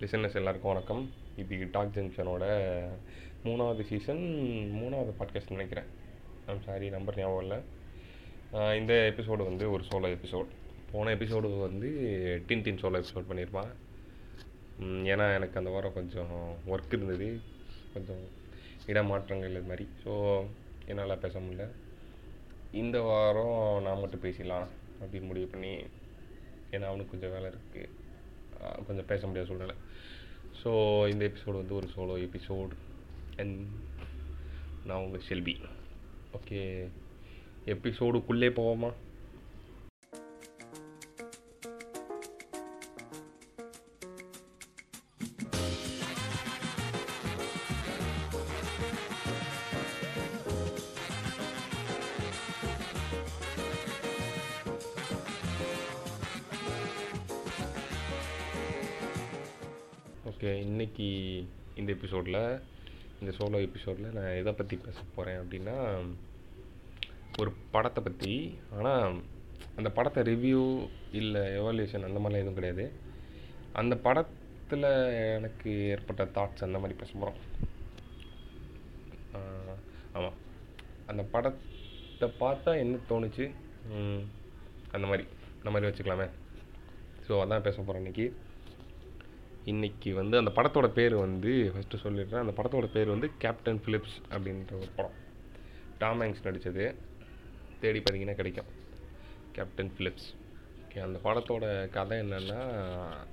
Listeners எல்லாருக்கும் வணக்கம். இது டாக் ஜங்ஷனோட மூணாவது சீசன் மூணாவது பாட்காஸ்ட் நினைக்கிறேன். ஐம் சாரி நம்பர் ஞாபகம் இல்லை. இந்த எபிசோடு வந்து ஒரு சோலோ எபிசோட் போன எபிசோடு வந்து டின் டின் சோலோ எபிசோட் பண்ணியிருப்பான் ஏன்னா எனக்கு அந்த வாரம் கொஞ்சம் ஒர்க் இருந்தது. கொஞ்சம் இடமாற்றங்கள் இது மாதிரி. ஸோ என்னால் பேச முடியல. இந்த வாரம் நான் மட்டும் பேசிடலாம் அப்படின்னு முடிவு பண்ணி ஏன்னா அவனுக்கு கொஞ்சம் வேலை இருக்குது கொஞ்சம் பேச முடியாத சூழ்நிலை. ஸோ இந்த எபிசோடு வந்து ஒரு சோலோ எபிசோட் அண்ட் நான் உங்கள் செல்வி. ஓகே எபிசோடுக்குள்ளே போவோமா? இந்த எபிசோடில் இந்த சோலோ எபிசோடில் நான் எதை பற்றி பேச போகிறேன் அப்படின்னா ஒரு படத்தை பற்றி ஆனால் அந்த படத்தை ரிவ்யூ இல்லை எவால்யூஷன் அந்த மாதிரிலாம் எதுவும் கிடையாது. அந்த படத்தில் எனக்கு ஏற்பட்ட தாட்ஸ் அந்த மாதிரி பேச போகிறோம் ஆமாம் அந்த படத்தை பார்த்தா என்ன தோணுச்சு? அந்த மாதிரி. அந்த மாதிரி வச்சுக்கலாமே. ஸோ அதான் பேச போகிறேன் இன்றைக்கி இன்றைக்கி வந்து அந்த படத்தோட பேர் வந்து ஃபஸ்ட்டு சொல்லிடுறேன். அந்த படத்தோட பேர் வந்து கேப்டன் ஃபிலிப்ஸ் அப்படின்ற ஒரு படம். டாம் ஹேங்ஸ் நடித்தது தேடி பார்த்தீங்கன்னா கிடைக்கும். கேப்டன் ஃபிலிப்ஸ் ஓகே அந்த படத்தோட கதை என்னென்னா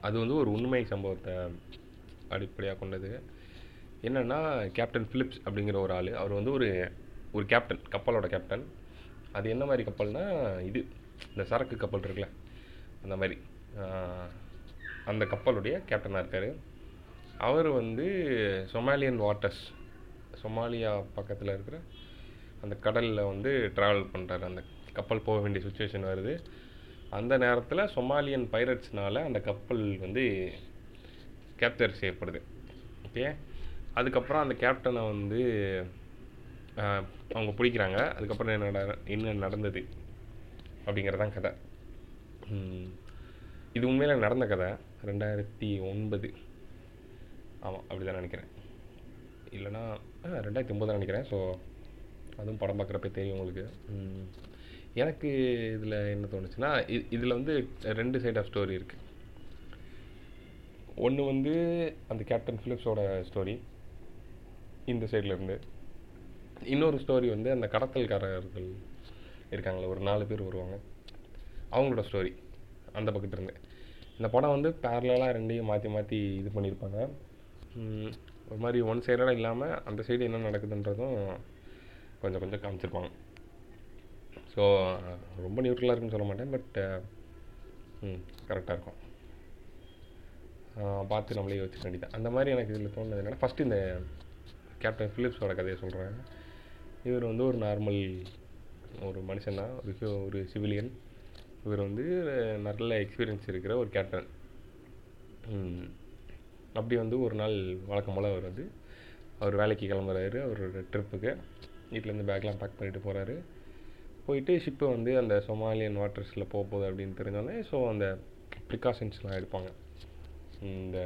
அது வந்து ஒரு உண்மை சம்பவத்தை அடிப்படையாக கொண்டது. என்னென்னா கேப்டன் ஃபிலிப்ஸ் அப்படிங்கிற ஒரு ஆள் அவர் வந்து ஒரு ஒரு கேப்டன் கப்பலோட கேப்டன் அது என்ன மாதிரி கப்பல்னால் இது இந்த சரக்கு கப்பல் இருக்குல்ல அந்த மாதிரி. அந்த கப்பலுடைய கேப்டனாக இருக்கார் அவர் வந்து சொமாலியன் வாட்டர்ஸ் சொமாலியா பக்கத்தில் இருக்கிற அந்த கடலில் வந்து ட்ராவல் பண்ணுறாரு அந்த கப்பல் போக வேண்டிய சுச்சுவேஷன் வருது. அந்த நேரத்தில் சொமாலியன் பைரட்ஸ்னால் அந்த கப்பல் வந்து கேப்சர் செய்யப்படுது. ஓகே அதுக்கப்புறம் அந்த கேப்டனை வந்து அவங்க பிடிக்கிறாங்க. அதுக்கப்புறம் என்ன நட- என்ன நடந்தது அப்படிங்கிறதான் கதை. இது உண்மையில் நடந்த கதை. ரெண்டாயிரத்தி ஒன்பது. ஆமாம் அப்படி தான் நினைக்கிறேன் இல்லைனா ரெண்டாயிரத்தி ஒம்பது நினைக்கிறேன். ஸோ அதுவும் படம் பார்க்குறப்ப தெரியும் உங்களுக்கு. எனக்கு இதில் என்ன தோணுச்சுன்னா இ- இதில் வந்து ரெண்டு சைட் ஆஃப் ஸ்டோரி இருக்குது ஒன்று வந்து அந்த கேப்டன் ஃபிலிப்ஸோட ஸ்டோரி இந்த சைடில் இருந்து. இன்னொரு ஸ்டோரி வந்து அந்த கடத்தல்காரர்கள் இருக்காங்களே ஒரு நாலு பேர் வருவாங்க. அவங்களோட ஸ்டோரி அந்த பக்கத்துலேருந்து இந்த படம் வந்து பேரலாக ரெண்டையும் மாற்றி மாற்றி இது பண்ணியிருப்பாங்க. ஒரு மாதிரி ஒன் சைடாக இல்லாமல் அந்த சைடு என்ன நடக்குதுன்றதும் கொஞ்சம் கொஞ்சம் காமிச்சிருப்பாங்க. ஸோ ரொம்ப நியூட்ரலாக இருக்குன்னு சொல்ல மாட்டேன் பட் uh, கரெக்டாக இருக்கும். பார்த்து நம்மளே யோசிக்க வேண்டியது. அந்த மாதிரி எனக்கு இதில் தோணுது என்னென்னா ஃபஸ்ட்டு இந்த கேப்டன் ஃபிலிப்ஸோட கதையை சொல்கிறேன் இவர் வந்து ஒரு நார்மல் ஒரு மனுஷன் தான் ஒரு ஒரு சிவிலியன் இவர் வந்து நல்ல எக்ஸ்பீரியன்ஸ் இருக்கிற ஒரு கேப்டன் அப்படி வந்து ஒரு நாள் வழக்கம் போல் அவர் வந்து அவர் வேலைக்கு கிளம்புறாரு அவரோட ட்ரிப்புக்கு வீட்டிலேருந்து பேக்லாம் பேக் பண்ணிட்டு போகிறாரு போயிட்டு ஷிப்பு வந்து அந்த சொமாலியன் வாட்டர்ஸில் போக போகுது அப்படின்னு தெரிஞ்சோடனே ஸோ அந்த ப்ரிகாஷன்ஸ்லாம் எடுப்பாங்க. இந்த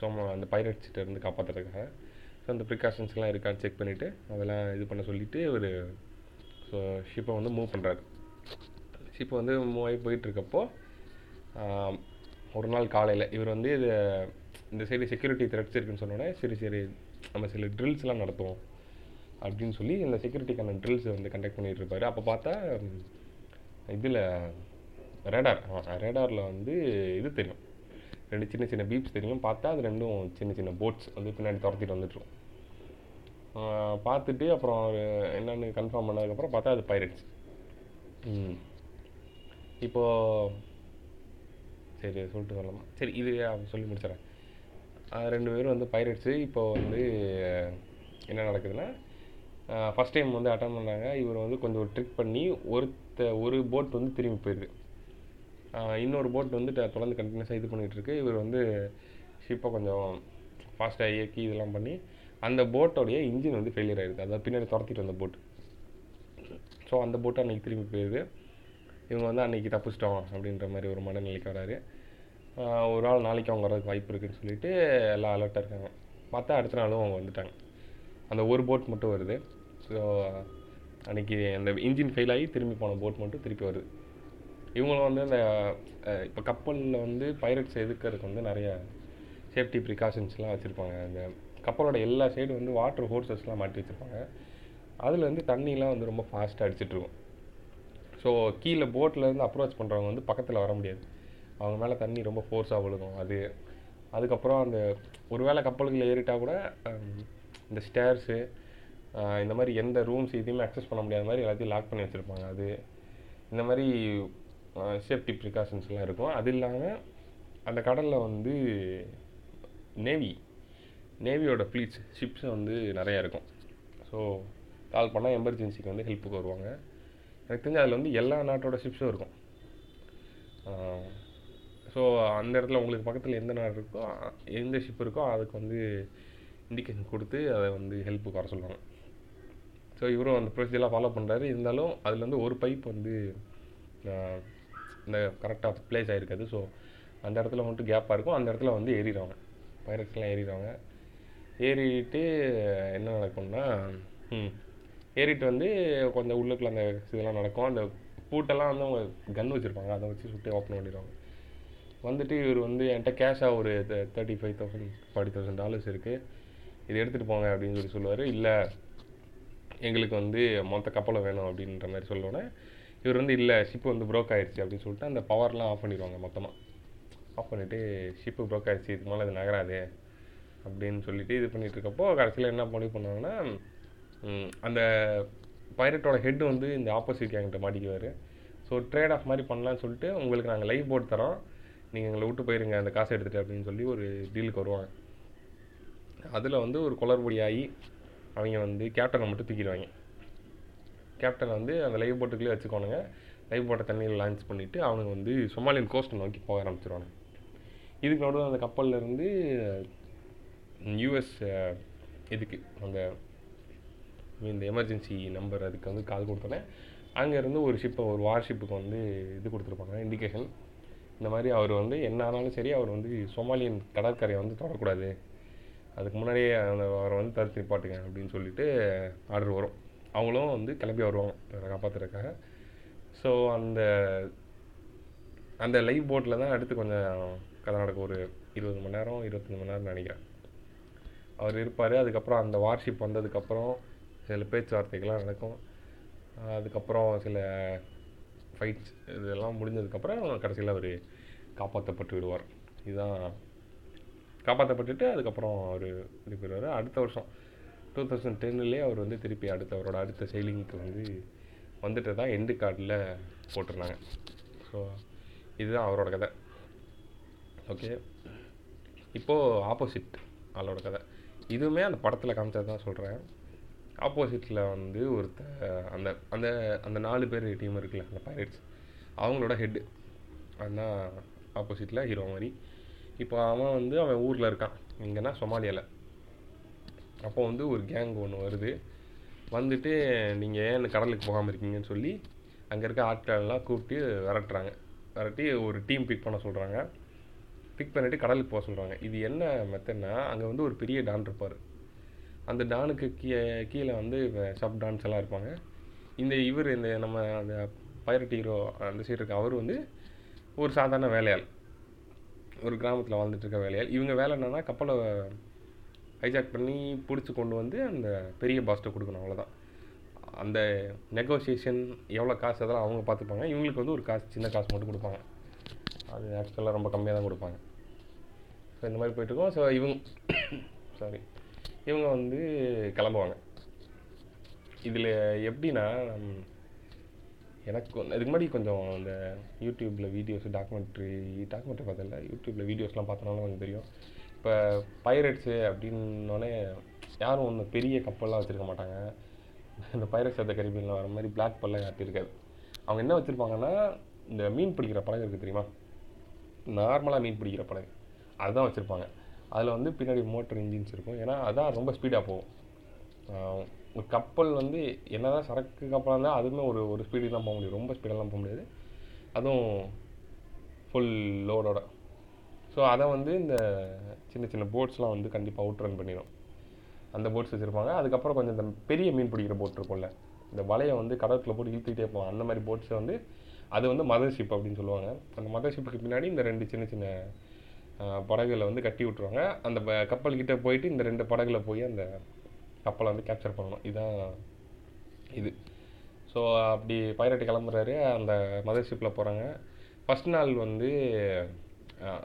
சோமா அந்த பைரட்ஸ்கிட்ட இருந்து காப்பாற்றுறதுக்காக ஸோ அந்த ப்ரிகாஷன்ஸ்லாம் இருக்கான்னு செக் பண்ணிவிட்டு அதெல்லாம் இது பண்ண சொல்லிவிட்டு ஒரு ஸோ ஷிப்பை வந்து மூவ் பண்ணுறாரு ஷிப்பை வந்து மூவ் ஆகி போயிட்டுருக்கப்போ ஒரு நாள் காலையில் இவர் வந்து இது இந்த சைடு செக்யூரிட்டி த்ரெட்ஸ் இருக்குன்னு சொன்னோடனே சரி சரி நம்ம சில ட்ரில்ஸ்லாம் நடத்துவோம் அப்படின்னு சொல்லி இந்த செக்யூரிட்டிக்கான ட்ரில்ஸ் வந்து கண்டக்ட் பண்ணிட்டு இருப்பார். அப்போ பார்த்தா இதில் ரேடார் ரேடாரில் வந்து இது தெரியும். ரெண்டு சின்ன சின்ன பீப்ஸ் தெரியும். பார்த்தா அது ரெண்டும் சின்ன சின்ன போட்ஸ் வந்து பின்னாடி துரத்திட்டு வந்துட்டுரும் பார்த்துட்டு அப்புறம் என்னென்னு கன்ஃபார்ம் பண்ணதுக்கப்புறம் பார்த்தா அது பைரட்ஸ் இப்போது சரி சொல்லிட்டு சொல்லலாமா சரி இது சொல்லி முடிச்சிடறேன். ரெண்டு பேரும் வந்து பைரட்ஸு இப்போ வந்து என்ன நடக்குதுன்னா ஃபஸ்ட் டைம் வந்து அட்டன் பண்ணாங்க. இவர் வந்து கொஞ்சம் ஒரு ட்ரிக் பண்ணி ஒருத்த ஒரு போட் வந்து திரும்பி போயிடுது இன்னொரு போட் வந்து தொடர்ந்து கண்டினியூஸாக இது பண்ணிகிட்டு இருக்கு. இவர் வந்து ஷிப்பை கொஞ்சம் ஃபாஸ்ட்டாக இயக்கி இதெல்லாம் பண்ணி அந்த போட்டோடைய இன்ஜின் வந்து ஃபெயிலியர் ஆயிடுது அதாவது பின்னாடி துரத்திட்டு வந்த போட் ஸோ அந்த போட்டை அன்றைக்கி திரும்பி போயிடுது இவங்க வந்து அன்றைக்கி தப்பிச்சிட்டோம் அப்படின்ற மாதிரி ஒரு மனநிலைக்கு வராரு. ஒரு நாள் நாளைக்கு அவங்க வர்றதுக்கு வாய்ப்பு இருக்குன்னு சொல்லிட்டு எல்லாம் அலர்ட்டாக இருக்காங்க. பார்த்தா அடுத்த நாளும் அவங்க வந்துட்டாங்க. அந்த ஒரு போட் மட்டும் வருது. ஸோ அன்னைக்கு அந்த இன்ஜின் ஃபெயில் ஆகி திரும்பி போன போட் மட்டும் திருப்பி வருது. இவங்களும் வந்து அந்த இப்போ கப்பலில் வந்து பைரட்ஸ் எதுக்கிறதுக்கு வந்து நிறைய சேஃப்டி ப்ரிகாஷன்ஸ்லாம் வச்சுருப்பாங்க. அந்த கப்பலோட எல்லா சைடும் வந்து வாட்டர் ஹோர்சஸ்லாம் மாட்டி வச்சுருப்பாங்க. அதில் வந்து தண்ணிலாம் வந்து ரொம்ப ஃபாஸ்ட்டாக அடிச்சிட்ருக்கும் ஸோ கீழே போட்டில் இருந்து அப்ரோச் பண்ணுறவங்க வந்து பக்கத்தில் வர முடியாது. அவங்க மேலே தண்ணி ரொம்ப ஃபோர்ஸாக விழுகும். அது அதுக்கப்புறம் அந்த ஒருவேளை கப்பலுக்குள்ள ஏறிட்டால் கூட இந்த ஸ்டேர்ஸு இந்த மாதிரி எந்த ரூம்ஸ் எதையுமே அக்சஸ் பண்ண முடியாத மாதிரி எல்லாத்தையும் லாக் பண்ணி வச்சுருப்பாங்க. அது இந்த மாதிரி சேஃப்டி ப்ரிகாஷன்ஸ்லாம் இருக்கும். அது இல்லாமல் அந்த கடலில் வந்து நேவி நேவியோட ஃப்ளீட்ஸ் ஷிப்ஸ் வந்து நிறையா இருக்கும். ஸோ கால் பண்ணால் எமர்ஜென்சிக்கு வந்து ஹெல்ப்புக்கு வருவாங்க. எனக்கு தெரிஞ்சு அதில் வந்து எல்லா நாட்டோட ஷிப்ஸும் இருக்கும். ஸோ அந்த இடத்துல உங்களுக்கு பக்கத்தில் எந்த நாடு இருக்கோ எந்த ஷிப் இருக்கோ அதுக்கு வந்து இண்டிகேஷன் கொடுத்து அதை வந்து ஹெல்ப்புக்கு வர சொல்லுவாங்க ஸோ இவரும் அந்த ப்ரொசீஜர்லாம் ஃபாலோ பண்ணுறாரு இருந்தாலும் அதில் வந்து ஒரு பைப் வந்து இந்த கரெக்டாக ப்ளேஸ் ஆகிருக்காது ஸோ அந்த இடத்துல மட்டும் கேப்பாக இருக்கும். அந்த இடத்துல வந்து ஏறிடுவாங்க. பைரட்ஸ்லாம் ஏறிடுவாங்க. ஏறிட்டு என்ன நடக்கும்னா ஏறிட்டு வந்து கொஞ்சம் உள்ளுக்குள்ள அந்த இதெல்லாம் நடக்கும். அந்த பூட்டெல்லாம் வந்து அவங்க கன் வச்சுருப்பாங்க. அதை வச்சு சுட்டு ஓப்பன் பண்ணிடுவாங்க. வந்துட்டு இவர் வந்து என்கிட்ட கேஷாக ஒரு thirty five thousand forty thousand dollars இருக்குது இதை எடுத்துகிட்டு போங்க அப்படின்னு சொல்லி சொல்லுவார். இல்லை எங்களுக்கு வந்து மொத்த கப்பலை வேணும் அப்படின்ற மாதிரி சொல்லோன்னே இவர் வந்து இல்லை ஷிப்பு வந்து ப்ரோக் ஆயிடுச்சு அப்படின்னு சொல்லிட்டு அந்த பவர்லாம் ஆஃப் பண்ணிடுவாங்க மொத்தமாக ஆஃப் பண்ணிவிட்டு ஷிப்பு ப்ரோக் ஆயிடுச்சு இதுக்கு மேலே அது நகராது அப்படின்னு சொல்லிட்டு இது பண்ணிட்டு இருக்கப்போ கடைசியில் என்ன பண்ணி பண்ணாங்கன்னா அந்த பைரட்டோட ஹெட் வந்து இந்த ஆப்போசிட் கேங்கிட்ட மாட்டிக்குவார். ஸோ ட்ரேட் ஆஃப் மாதிரி பண்ணலான்னு சொல்லிட்டு உங்களுக்கு நாங்கள் லைவ் போட்டு தரோம். நீங்கள் எங்களை விட்டு போயிருங்க அந்த காசை எடுத்துகிட்டு அப்படின்னு சொல்லி ஒரு டீலுக்கு வருவாங்க. அதில் வந்து ஒரு குளறுபடி ஆகி அவங்க வந்து கேப்டனை மட்டும் தூக்கிடுவாங்க. கேப்டன் வந்து அந்த லைவ் போட்டுக்குள்ளே வச்சுக்கோனுங்க லைவ் போட்டை தண்ணியில் லான்ச் பண்ணிவிட்டு அவனுங்க வந்து சொமாலியன் கோஸ்ட்டை நோக்கி போக ஆரம்பிச்சிருவாங்க இதுக்கு நடுவில் அந்த கப்பலில் இருந்து யூஎஸ் இதுக்கு அந்த இந்த எமர்ஜென்சி நம்பர் அதுக்கு வந்து கால் கொடுத்தோன்னே அங்கேருந்து ஒரு ஷிப்பை ஒரு வார்ஷிப்புக்கு வந்து இது கொடுத்துருப்பாங்க இண்டிகேஷன் இந்த மாதிரி அவர் வந்து என்ன ஆனாலும் சரி அவர் வந்து சோமாலியன் கடற்கரையை வந்து தொடக்கூடாது. அதுக்கு முன்னாடியே அந்த அவரை வந்து தடுத்து நிப்பாட்டுங்க அப்படின்னு சொல்லிட்டு ஆர்டர் வரும். அவங்களும் வந்து கிளம்பி வருவாங்க இவரை காப்பாற்றுறதுக்காக ஸோ அந்த அந்த லைவ் போட்டில் தான் அடுத்து கொஞ்சம் கதை நடக்கும். ஒரு இருபது மணி நேரம் இருபத்தஞ்சி மணி நேரம் நினைக்கிறேன். அவர் இருப்பார் அதுக்கப்புறம் அந்த வார்ஷிப் வந்ததுக்கப்புறம் சில பேச்சுவார்த்தைகள்லாம் நடக்கும். அதுக்கப்புறம் சில ஃபைட்ஸ் இதெல்லாம் முடிஞ்சதுக்கப்புறம் கடைசியில் அவர் காப்பாற்றப்பட்டு விடுவார். இதுதான் காப்பாற்றப்பட்டுட்டு அதுக்கப்புறம் அவர் இது போயிடுவார் அடுத்த வருஷம் டூ தௌசண்ட் டென்னிலே அவர் வந்து திருப்பி அடுத்த அவரோட அடுத்த செயலிங்க்கு வந்து வந்துட்டு தான் எண்டு கார்டில் போட்டிருந்தாங்க. ஸோ இதுதான் அவரோட கதை. ஓகே இப்போது ஆப்போசிட் ஆளோட கதை. இதுவுமே அந்த படத்தில் காமிச்சது தான் சொல்கிறேன் ஆப்போசிட்டில் வந்து ஒருத்த அந்த அந்த அந்த நாலு பேர் டீம் இருக்குல்ல அந்த பைரட்ஸ் அவங்களோட ஹெட்டு அதுதான் ஆப்போசிட்டில் ஹீரோ மாதிரி. இப்போ அவன் வந்து அவன் ஊரில் இருக்கான். எங்கன்னா சொமாலியாவில் அப்போ வந்து ஒரு கேங் ஒன்று வருது. வந்துட்டு நீங்கள் ஏன் கடலுக்கு போகாமல் இருக்கீங்கன்னு சொல்லி அங்கே இருக்க ஆட்களெல்லாம் கூப்பிட்டு விரட்டுறாங்க. விரட்டி ஒரு டீம் பிக் பண்ண சொல்கிறாங்க பிக் பண்ணிவிட்டு கடலுக்கு போக சொல்கிறாங்க இது என்ன மெத்தட்னா அங்கே வந்து ஒரு பெரிய டான் இருப்பார். அந்த டானுக்கு கீழே கீழே வந்து சப் டான்ஸ் எல்லாம் இருப்பாங்க. இந்த இவர் இந்த நம்ம அந்த பைரட் ஹீரோ அந்த சைடு இருக்க அவர் வந்து ஒரு சாதாரண வேலையாள். ஒரு கிராமத்தில் வாழ்ந்துட்டு இருக்க வேலையாள். இவங்க வேலை என்னென்னா கப்பலை ஹைஜாக் பண்ணி பிடிச்சி கொண்டு வந்து அந்த பெரிய பாஸ்ட்டை கொடுக்கணும் அவ்வளோதான் அந்த நெகோசியேஷன் எவ்வளோ காசு அதெல்லாம் அவங்க பார்த்துப்பாங்க. இவங்களுக்கு வந்து ஒரு காசு சின்ன காசு மட்டும் கொடுப்பாங்க. அது ஆக்சுவலாக ரொம்ப கம்மியாக தான் கொடுப்பாங்க. ஸோ இந்த மாதிரி போயிட்டுருக்கோம். ஸோ இவங்க சாரி இவங்க வந்து கிளம்புவாங்க. இதில் எப்படின்னா எனக்கு இதுக்கு முன்னாடி கொஞ்சம் இந்த யூடியூப்பில் வீடியோஸ் டாக்குமெண்ட்ரி டாக்குமெண்ட்ரி பார்த்ததில்ல யூடியூப்பில் வீடியோஸ்லாம் பார்த்தனால கொஞ்சம் தெரியும். இப்போ பைரட்ஸு அப்படின்னோடனே யாரும் ஒன்று பெரிய கப்பல்லாம் வச்சுருக்க மாட்டாங்க. இந்த பைரட்ஸ் ஆஃப் த கரிபியனில் வர மாதிரி பிளாக் பல்லாம் யார்ட்டும் இருக்காது. அவங்க என்ன வச்சுருப்பாங்கன்னா இந்த மீன் பிடிக்கிற படகு இருக்குது தெரியுமா? நார்மலாக மீன் பிடிக்கிற படகு. அதுதான் வச்சுருப்பாங்க. அதில் வந்து பின்னாடி மோட்டர் இன்ஜின்ஸ் இருக்கும். ஏன்னா அதான் ரொம்ப ஸ்பீடாக போகும். ஒரு கப்பல் வந்து என்னதான் சரக்கு கப்பலாக இருந்தால் அதுவுமே ஒரு ஒரு ஸ்பீடு தான் போக முடியாது ரொம்ப ஸ்பீடெல்லாம் போக முடியாது. அதுவும் ஃபுல் லோடோட ஸோ அதை வந்து இந்த சின்ன சின்ன போட்ஸ்லாம் வந்து கண்டிப்பாக அவுட் ரன் பண்ணிடும் அந்த போட்ஸ் வச்சுருப்பாங்க. அதுக்கப்புறம் கொஞ்சம் இந்த பெரிய மீன் பிடிக்கிற போட் இருக்கும்ல. இந்த வலையை வந்து கடற்குள்ள போட்டு இழுத்துக்கிட்டே போவோம் அந்த மாதிரி போட்ஸை வந்து அது வந்து மதர் ஷிப் அப்படின்னு சொல்லுவாங்க. அந்த மதர் ஷிப்புக்கு பின்னாடி இந்த ரெண்டு சின்ன சின்ன படகுகளை வந்து கட்டி விட்ருவாங்க அந்த கப்பல்கிட்ட போயிட்டு இந்த ரெண்டு படகுல போய் அந்த கப்பலை வந்து கேப்சர் பண்ணணும். இதுதான் இது. ஸோ அப்படி பைரட்டு கிளம்புறாரு. அந்த மதர் ஷிப்பில் போகிறாங்க ஃபஸ்ட் நாள் வந்து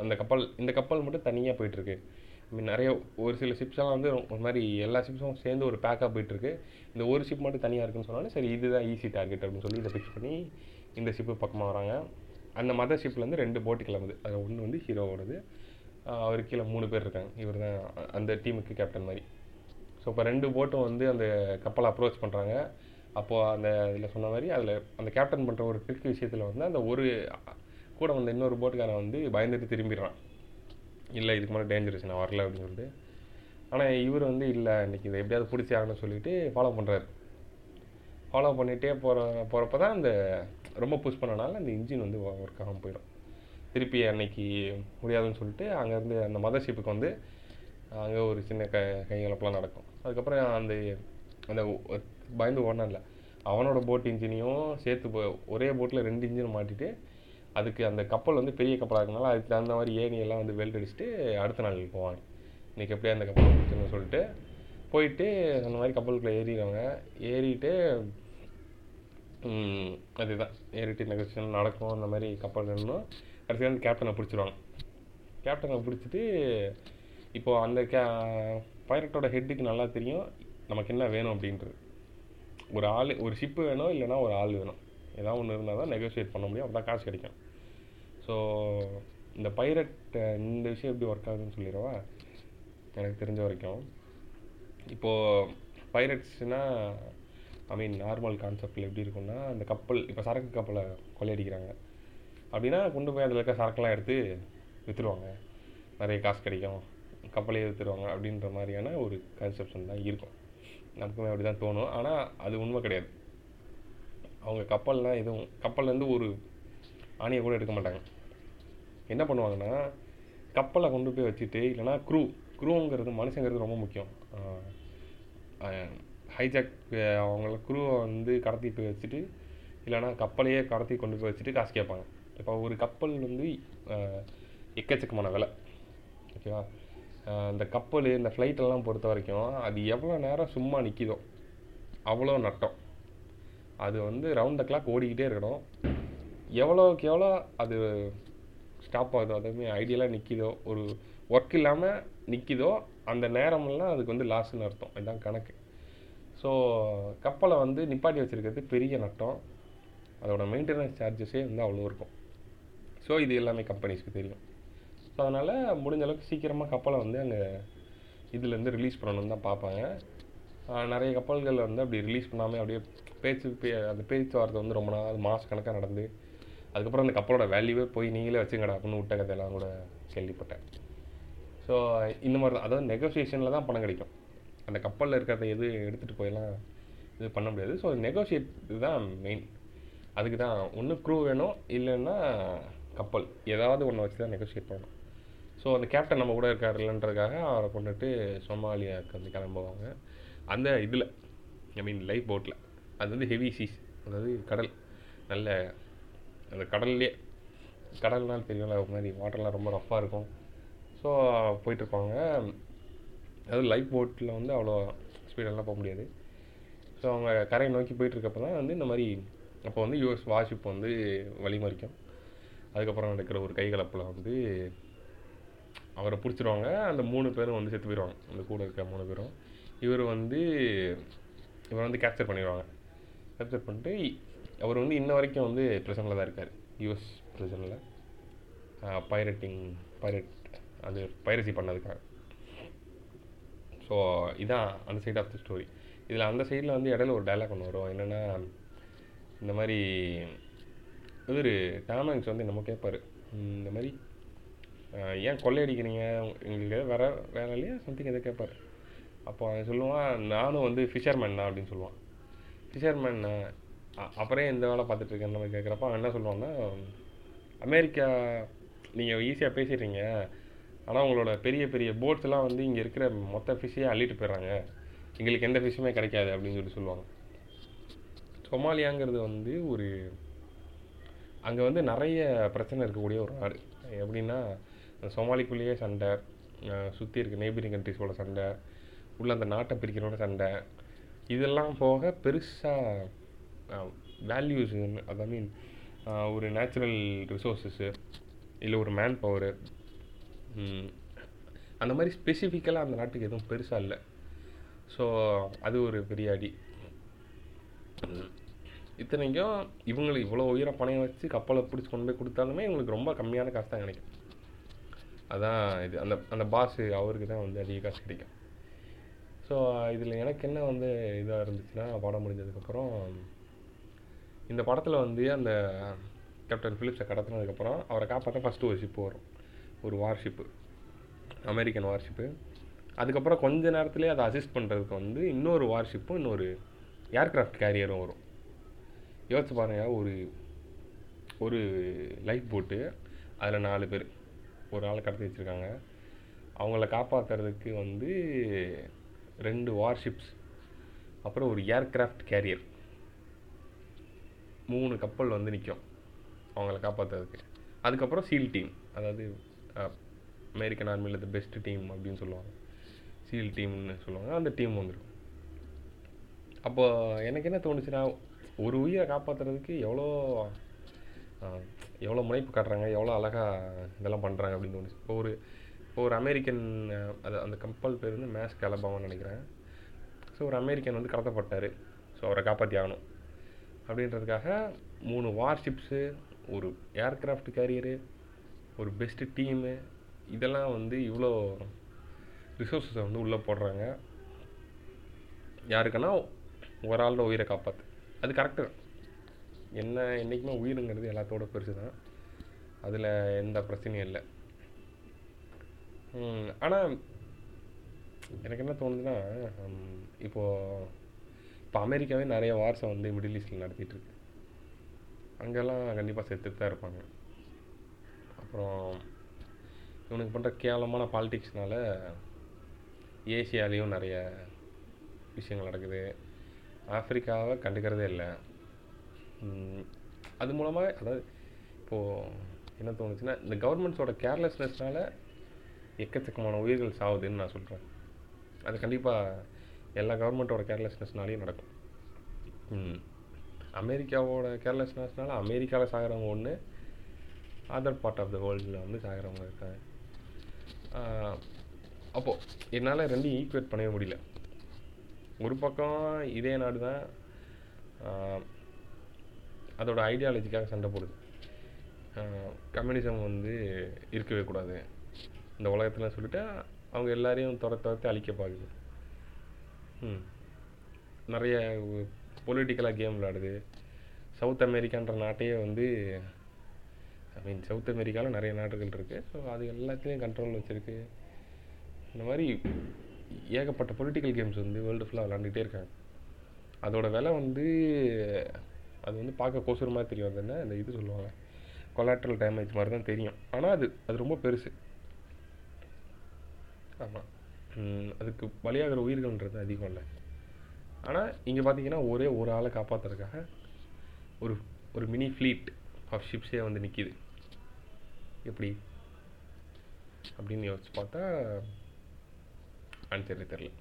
அந்த கப்பல் இந்த கப்பல் மட்டும் தனியாக போயிட்டுருக்கு. ஐ மீன் நிறைய ஒரு சில ஷிப்ஸ்லாம் வந்து ஒரு மாதிரி எல்லா ஷிப்ஸும் சேர்ந்து ஒரு பேக்காக போயிட்டுருக்கு. இந்த ஒரு ஷிப் மட்டும் தனியாக இருக்குன்னு சொன்னாலும் சரி இதுதான் ஈஸி டார்கெட் அப்படின்னு சொல்லி இதை ஃபிக்ஸ் பண்ணி இந்த ஷிப்பு பக்கமாக வராங்க. அந்த மதர் ஷிப்லேருந்து ரெண்டு போட்டு கிளம்புது. அது ஒன்று வந்து ஹீரோவோடது அவர் கீழே மூணு பேர் இருக்காங்க. இவர் தான் அந்த டீமுக்கு கேப்டன் மாதிரி. ஸோ இப்போ ரெண்டு போட்டும் வந்து அந்த கப்பலை அப்ரோச் பண்ணுறாங்க அப்போது அந்த இதில் சொன்ன மாதிரி அதில் அந்த கேப்டன் பண்ணுற ஒரு ட்ரிக் விஷயத்தில் வந்து அந்த ஒரு கூட வந்த இன்னொரு போட்டுக்காரன் வந்து பயந்துட்டு திரும்பிடுறான். இல்லை இதுக்கு மேலே டேஞ்சரஸ் நான் வரல அப்படின்னு சொல்லிட்டு. ஆனால் இவர் வந்து இல்லை இன்றைக்கி இதை எப்படியாவது பிடிச்சி ஆகணும்னு சொல்லிட்டு ஃபாலோ பண்ணுறாரு ஃபாலோ பண்ணிகிட்டே போகிற போகிறப்ப தான் அந்த ரொம்ப புஷ் பண்ணனால அந்த இன்ஜின் வந்து ஒர்க் ஆகாமல் போயிடும். திருப்பி அன்னைக்கு முடியாதுன்னு சொல்லிட்டு அங்கேருந்து அந்த மதர்ஷிப்புக்கு வந்து அங்கே ஒரு சின்ன க கைகலப்பெலாம் நடக்கும். அதுக்கப்புறம் அந்த அந்த பயந்து பயந்து இல்லை அவனோட போட் இன்ஜினையும் சேர்த்து போ- ஒரே போட்டில் ரெண்டு இன்ஜின் மாட்டிட்டு அதுக்கு அந்த கப்பல் வந்து பெரிய கப்பலாக இருக்கனால அதுக்கு தகுந்த மாதிரி ஏணியெல்லாம் வந்து வெல்ட் அடிச்சுட்டு அடுத்த நாள் போவாங்க இன்னைக்கு எப்படியா அந்த கப்பல் பிடிச்சுன்னு சொல்லிட்டு போயிட்டு அந்த மாதிரி கப்பலுக்குள்ளே ஏறிடுவாங்க. ஏறிட்டு அதுதான். ஏறிட்டு நெகோசியேஷன் நடக்கும் அந்த மாதிரி கப்பல் நின்னும். கடைசியாக வந்து கேப்டனை பிடிச்சிருவாங்க. கேப்டனை பிடிச்சிட்டு இப்போது அந்த கே பைரட்டோட ஹெட்டுக்கு நல்லா தெரியும் நமக்கு என்ன வேணும் அப்படின்றது. ஒரு ஆள் ஒரு ஷிப்பு வேணும் இல்லைன்னா ஒரு ஆள் வேணும். ஏதாவது ஒன்று இருந்தால் தான் நெகோஷியேட் பண்ண முடியும் அப்போ காசு கிடைக்கும். ஸோ இந்த பைரட் இந்த விஷயம் எப்படி ஒர்க் ஆகுதுன்னு சொல்லிடுவா? எனக்கு தெரிஞ்ச வரைக்கும். இப்போது பைரட்ஸ்னால் ஐ மீன் நார்மல் கான்செப்டில் எப்படி இருக்கும்னா அந்த கப்பல் இப்போ சரக்கு கப்பலை கொள்ளையடிக்கிறாங்க. அப்படின்னா கொண்டு போய் அதில் இருக்க சரக்கெல்லாம் எடுத்து விற்றுருவாங்க நிறைய காசு கிடைக்கும். கப்பலையே விற்றுருவாங்க அப்படின்ற மாதிரியான ஒரு கன்செப்ஷன் தான் இருக்கும். நமக்குமே அப்படி தான் தோணும். ஆனால் அது உண்மை கிடையாது. அவங்க கப்பல்லாம் எதுவும் கப்பல்லேருந்து ஒரு ஆணியை கூட எடுக்க மாட்டாங்க. என்ன பண்ணுவாங்கன்னா கப்பலை கொண்டு போய் வச்சுட்டு இல்லைனா க்ரூ க்ரூங்கிறது மனுஷங்கிறது ரொம்ப முக்கியம். ஹைஜாக் அவங்கள க்ரூவை வந்து கடத்தி போய் வச்சுட்டு இல்லைனா கப்பலையே கடத்தி கொண்டு போய் வச்சுட்டு காசு கேட்பாங்க. இப்போ ஒரு கப்பல் வந்து எக்கச்சக்கமான விலை. ஓகேவா? அந்த இந்த கப்பல் இந்த ஃப்ளைட்டெல்லாம் எல்லாம் பொறுத்த வரைக்கும் அது எவ்வளோ நேரம் சும்மா நிற்கிதோ அவ்வளோ நட்டம். அது வந்து ரவுண்ட் த கிளாக் ஓடிக்கிட்டே இருக்கணும். எவ்வளோக்கு எவ்வளோ அது ஸ்டாப் ஆகுதோ அதுவுமே ஐடியலாக நிற்கிதோ ஒரு ஒர்க் இல்லாமல் நிற்கிதோ அந்த நேரமெல்லாம் அதுக்கு வந்து லாஸ்ன்னு அர்த்தம். இதுதான் கணக்கு. ஸோ கப்பலை வந்து நிப்பாட்டி வச்சிருக்கிறது பெரிய நட்டம். அதோட மெயின்டெனன்ஸ் சார்ஜஸே வந்து அவ்வளோ இருக்கும். ஸோ இது எல்லாமே கம்பெனிஸ்க்கு தெரியும். ஸோ அதனால் முடிஞ்ச அளவுக்கு சீக்கிரமாக கப்பலை வந்து அங்கே இதுலேருந்து ரிலீஸ் பண்ணணும்னு தான் பார்ப்பாங்க. நிறைய கப்பல்கள் வந்து அப்படி ரிலீஸ் பண்ணாமல் அப்படியே பேச்சு பே அந்த பேச்சுவார்த்தை வந்து ரொம்ப நாள் மாத கணக்காக நடந்து அதுக்கப்புறம் அந்த கப்பலோட வேல்யூவே போய் நீங்களே வச்சுங்கடா அப்படின்னு விட்ட கதையெல்லாம் கூட கேள்விப்பட்டேன். ஸோ இந்த மாதிரி தான் அதாவது நெகோசியேஷனில் தான் பணம் கிடைக்கும். அந்த கப்பலில் இருக்கிறத எது எடுத்துகிட்டு போயெல்லாம் இது பண்ண முடியாது. ஸோ நெகோசியேட் தான் மெயின் அதுக்கு தான் ஒன்று க்ரூ வேணும். இல்லைன்னா கப்பல். ஏதாவது ஒன்று வச்சு தான் நெகோசியேட் பண்ணணும். ஸோ அந்த கேப்டன் நம்ம கூட இருக்கார் இல்லைன்றதுக்காக அவரை கொண்டுட்டு சோமாலியாவுக்கு வந்து கிளம்புவாங்க. அந்த இதில் ஐ மீன் லைஃப் போட்டில் அது வந்து ஹெவி சீஸ் அதாவது கடல். நல்ல அந்த கடல்லே கடல்னால் தெரியும்ல ஒரு மாதிரி வாட்டர்லாம் ரொம்ப ரஃப்பாக இருக்கும். ஸோ போயிட்டுருப்பாங்க. அதாவது லைஃப் போட்டில் வந்து அவ்வளோ ஸ்பீடெல்லாம் போக முடியாது. ஸோ அவங்க கரையை நோக்கி போயிட்டுருக்கப்ப தான் வந்து இந்த மாதிரி அப்போ வந்து யூஎஸ் வாஷிப் வந்து வழிமறிக்கும். அதுக்கப்புறம் நடக்கிற ஒரு கைகலப்பில் வந்து அவரை பிடிச்சிருவாங்க. அந்த மூணு பேரும் வந்து செத்து போயிடுவாங்க அந்த கூட இருக்க மூணு பேரும். இவர் வந்து இவர் வந்து கேப்சர் பண்ணிடுவாங்க கேப்சர் பண்ணிட்டு அவர் வந்து இன்ன வரைக்கும் வந்து பிரசனில் தான் இருக்கார். யூஎஸ் பிரசனில் பைரட்டிங் பைரட் அது பைரசி பண்ணதுக்காக. ஸோ இதான் அந்த சைடு ஆஃப் த ஸ்டோரி இதில் அந்த சைடில் வந்து இடையில ஒரு டைலாக் ஒன்று வரும். என்னென்னா இந்த மாதிரி இவர் டாமங்ஸ் வந்து நம்ம கேட்பார் இந்த மாதிரி ஏன் கொள்ளையடிக்கிறீங்க எங்களுக்கு வேறு வேற வேலை இல்லையா? சம்திங் எதை கேட்பார் அப்போ அவன் சொல்லுவான் நானும் வந்து ஃபிஷர்மேன் தான் அப்படின்னு சொல்லுவான். ஃபிஷர்மேன் அப்புறம் எந்த வேலை பார்த்துட்ருக்கேன் நம்ம கேட்குறப்ப அவன் என்ன சொல்லுவான்னா அமெரிக்கா நீங்கள் ஈஸியாக பேசிடுறீங்க. ஆனால் உங்களோட பெரிய பெரிய போட்ஸ்லாம் வந்து இங்கே இருக்கிற மொத்த ஃபிஷ்ஷையே அள்ளிட்டு போயிடுறாங்க. எங்களுக்கு எந்த ஃபிஷ்ஷுமே கிடைக்காது அப்படின்னு சொல்லி சொல்லுவாங்க. சொமாலியாங்கிறது வந்து ஒரு அங்கே வந்து நிறைய பிரச்சனை இருக்கக்கூடிய ஒரு நாடு. எப்படின்னா அந்த சண்டை சுற்றி இருக்க நெய்பரிங் கண்ட்ரிஸோட சண்டை உள்ள அந்த நாட்டை பிரிக்கிறோட சண்டை. இதெல்லாம் போக பெருசாக வேல்யூஸ் அதை மீன் ஒரு நேச்சுரல் ரிசோர்ஸஸ்ஸு இல்லை ஒரு மேன் பவரு அந்த மாதிரி ஸ்பெசிஃபிக்கலாக அந்த நாட்டுக்கு எதுவும் பெருசாக இல்லை. ஸோ அது ஒரு பெரிய அடி. இத்தனைக்கும் இவங்களுக்கு இவ்வளோ உயரம் பணையம் வச்சு கப்பலை பிடிச்சி கொண்டு போய் கொடுத்தாலுமே இவங்களுக்கு ரொம்ப கம்மியான காசு தான் கிடைக்கும். அதான் இது. அந்த அந்த பாஸு அவருக்கு தான் வந்து அதிக காசு கிடைக்கும். ஸோ இதில் எனக்கு என்ன வந்து இதாக இருந்துச்சுன்னா படம் முடிஞ்சதுக்கப்புறம் இந்த படத்தில் வந்து அந்த கேப்டன் ஃபிலிப்ஸை கடத்தினதுக்கப்புறம் அவரை காப்பாற்ற ஃபஸ்ட்டு ஒரு ஷிப்பு வரும். ஒரு வார்ஷிப்பு அமெரிக்கன் வார்ஷிப்பு அதுக்கப்புறம் கொஞ்ச நேரத்துலேயே அதை அசிஸ்ட் பண்ணுறதுக்கு வந்து இன்னொரு வார்ஷிப்பும் இன்னொரு ஏர்க்ராஃப்ட் கேரியரும் வரும். யோசிச்சு பாருங்க ஒரு ஒரு லைஃப் போட்டு அதில் நாலு பேர் ஒரு ஆளை கடத்தி வச்சுருக்காங்க. அவங்கள காப்பாற்றுறதுக்கு வந்து ரெண்டு வார்ஷிப்ஸ் அப்புறம் ஒரு ஏர்க்ராஃப்ட் கேரியர் மூணு கப்பல் வந்து நிற்கும் அவங்கள காப்பாற்றுறதுக்கு அதுக்கப்புறம் சீல் டீம் அதாவது அமெரிக்கன் ஆர்மியில் த பெஸ்ட் டீம் அப்படின்னு சொல்லுவாங்க. சீல் டீம்னு சொல்லுவாங்க. அந்த டீம் வந்துடும் அப்போது எனக்கு என்ன தோணுச்சுன்னா ஒரு உயிரை காப்பாற்றுறதுக்கு எவ்வளோ எவ்வளோ முனைப்பு காட்டுறாங்க எவ்வளோ அழகாக இதெல்லாம் பண்ணுறாங்க அப்படின்னு தோணுச்சு. இப்போ ஒரு இப்போ ஒரு அமெரிக்கன் அது அந்த கம்பல் பேர் வந்து மேஸ் கலபாவான்னு நினைக்கிறேன். ஸோ ஒரு அமெரிக்கன் வந்து கடத்தப்பட்டார். ஸோ அவரை காப்பாற்றி ஆகணும். அப்படின்றதுக்காக மூணு வார்ஷிப்ஸு ஒரு ஏர்க்ராஃப்ட் கேரியரு ஒரு பெஸ்ட்டு டீமு இதெல்லாம் வந்து இவ்வளோ ரிசோர்ஸஸை வந்து உள்ளே போடுறாங்க. யாருக்குன்னா ஒரு ஆளோட உயிரை காப்பாற்று அது கரெக்டு தான். என்ன என்றைக்குமே உயிருங்கிறது எல்லாத்தோட பெருசு தான். அதில் எந்த பிரச்சனையும் இல்லை. ஆனால் எனக்கு என்ன தோணுதுன்னா இப்போது இப்போ அமெரிக்காவே நிறைய வார்ஸை வந்து மிடில் ஈஸ்டில் நடத்திட்டுருக்கு அங்கெல்லாம் கண்டிப்பாக செத்துட்டு தான் இருப்பாங்க. அப்புறம் இவனுக்கு பண்ணுற கேவலமான பாலிடிக்ஸ்னால ஏசியாலேயும் நிறைய விஷயங்கள் நடக்குது. ஆஃப்ரிக்காவை கண்டுக்கிறதே இல்லை. அது மூலமாக அதாவது இப்போது என்ன தோணுச்சுன்னா இந்த கவர்மெண்ட்ஸோட கேர்லெஸ்னஸ்னால் எக்கச்சக்கமான உயிர்கள் சாகுதுன்னு நான் சொல்கிறேன் அது கண்டிப்பாக எல்லா கவர்மெண்ட்டோட கேர்லெஸ்னஸ்னாலையும் நடக்கும். அமெரிக்காவோட கேர்லெஸ்னஸ்னால அமெரிக்காவில் சாகிறவங்க ஒன்று அதர் பார்ட் ஆஃப் த வேர்ல்டில் வந்து சாகிறவங்க இருக்காங்க. அப்போது என்னால் ரெண்டையும் ஈக்குவேட் பண்ணவே முடியல. ஒரு பக்கம் இதே நாடு தான் அதோட ஐடியாலஜிக்காக சண்டை போடுது. கம்யூனிசம் வந்து இருக்கவே கூடாது. இந்த உலகத்தில் சொல்லிட்டு அவங்க எல்லாரையும் துர துரத்து அழிக்க பார்க்குது நிறைய பொலிட்டிக்கலாக கேம் விளாடுது சவுத் அமெரிக்கான்ற நாட்டையே வந்து ஐ மீன் சவுத் அமெரிக்காவில் நிறைய நாடுகள் இருக்குது ஸோ அது எல்லாத்தையும் கண்ட்ரோல் வச்சுருக்கு. இந்த மாதிரி ஏகப்பட்ட பொலிட்டிக்கல் கேம்ஸ் வந்து வேர்ல்டு ஃபுல்லாக விளாண்டுக்கிட்டே இருக்காங்க. அதோட விலை வந்து அது வந்து பார்க்க கோசூர் மாதிரி தெரியும். அது என்ன? அந்த இது சொல்லுவாங்க. கொலாட்ரல் டேமேஜ் மாதிரி தான் தெரியும். ஆனால் அது அது ரொம்ப பெருசு. ஆமாம் அதுக்கு பலியாகிற உயிர்கள்ன்றது அதிகம் இல்லை. ஆனால் இங்கே பார்த்தீங்கன்னா ஒரே ஒரு ஆளை காப்பாற்றுறதுக்காக ஒரு ஒரு மினி ஃப்ளீட் ஆஃப் ஷிப்ஸே வந்து நிற்கிது எப்படி? அப்படின்னு யோசிச்சு பார்த்தா ஆன்சரே தெரில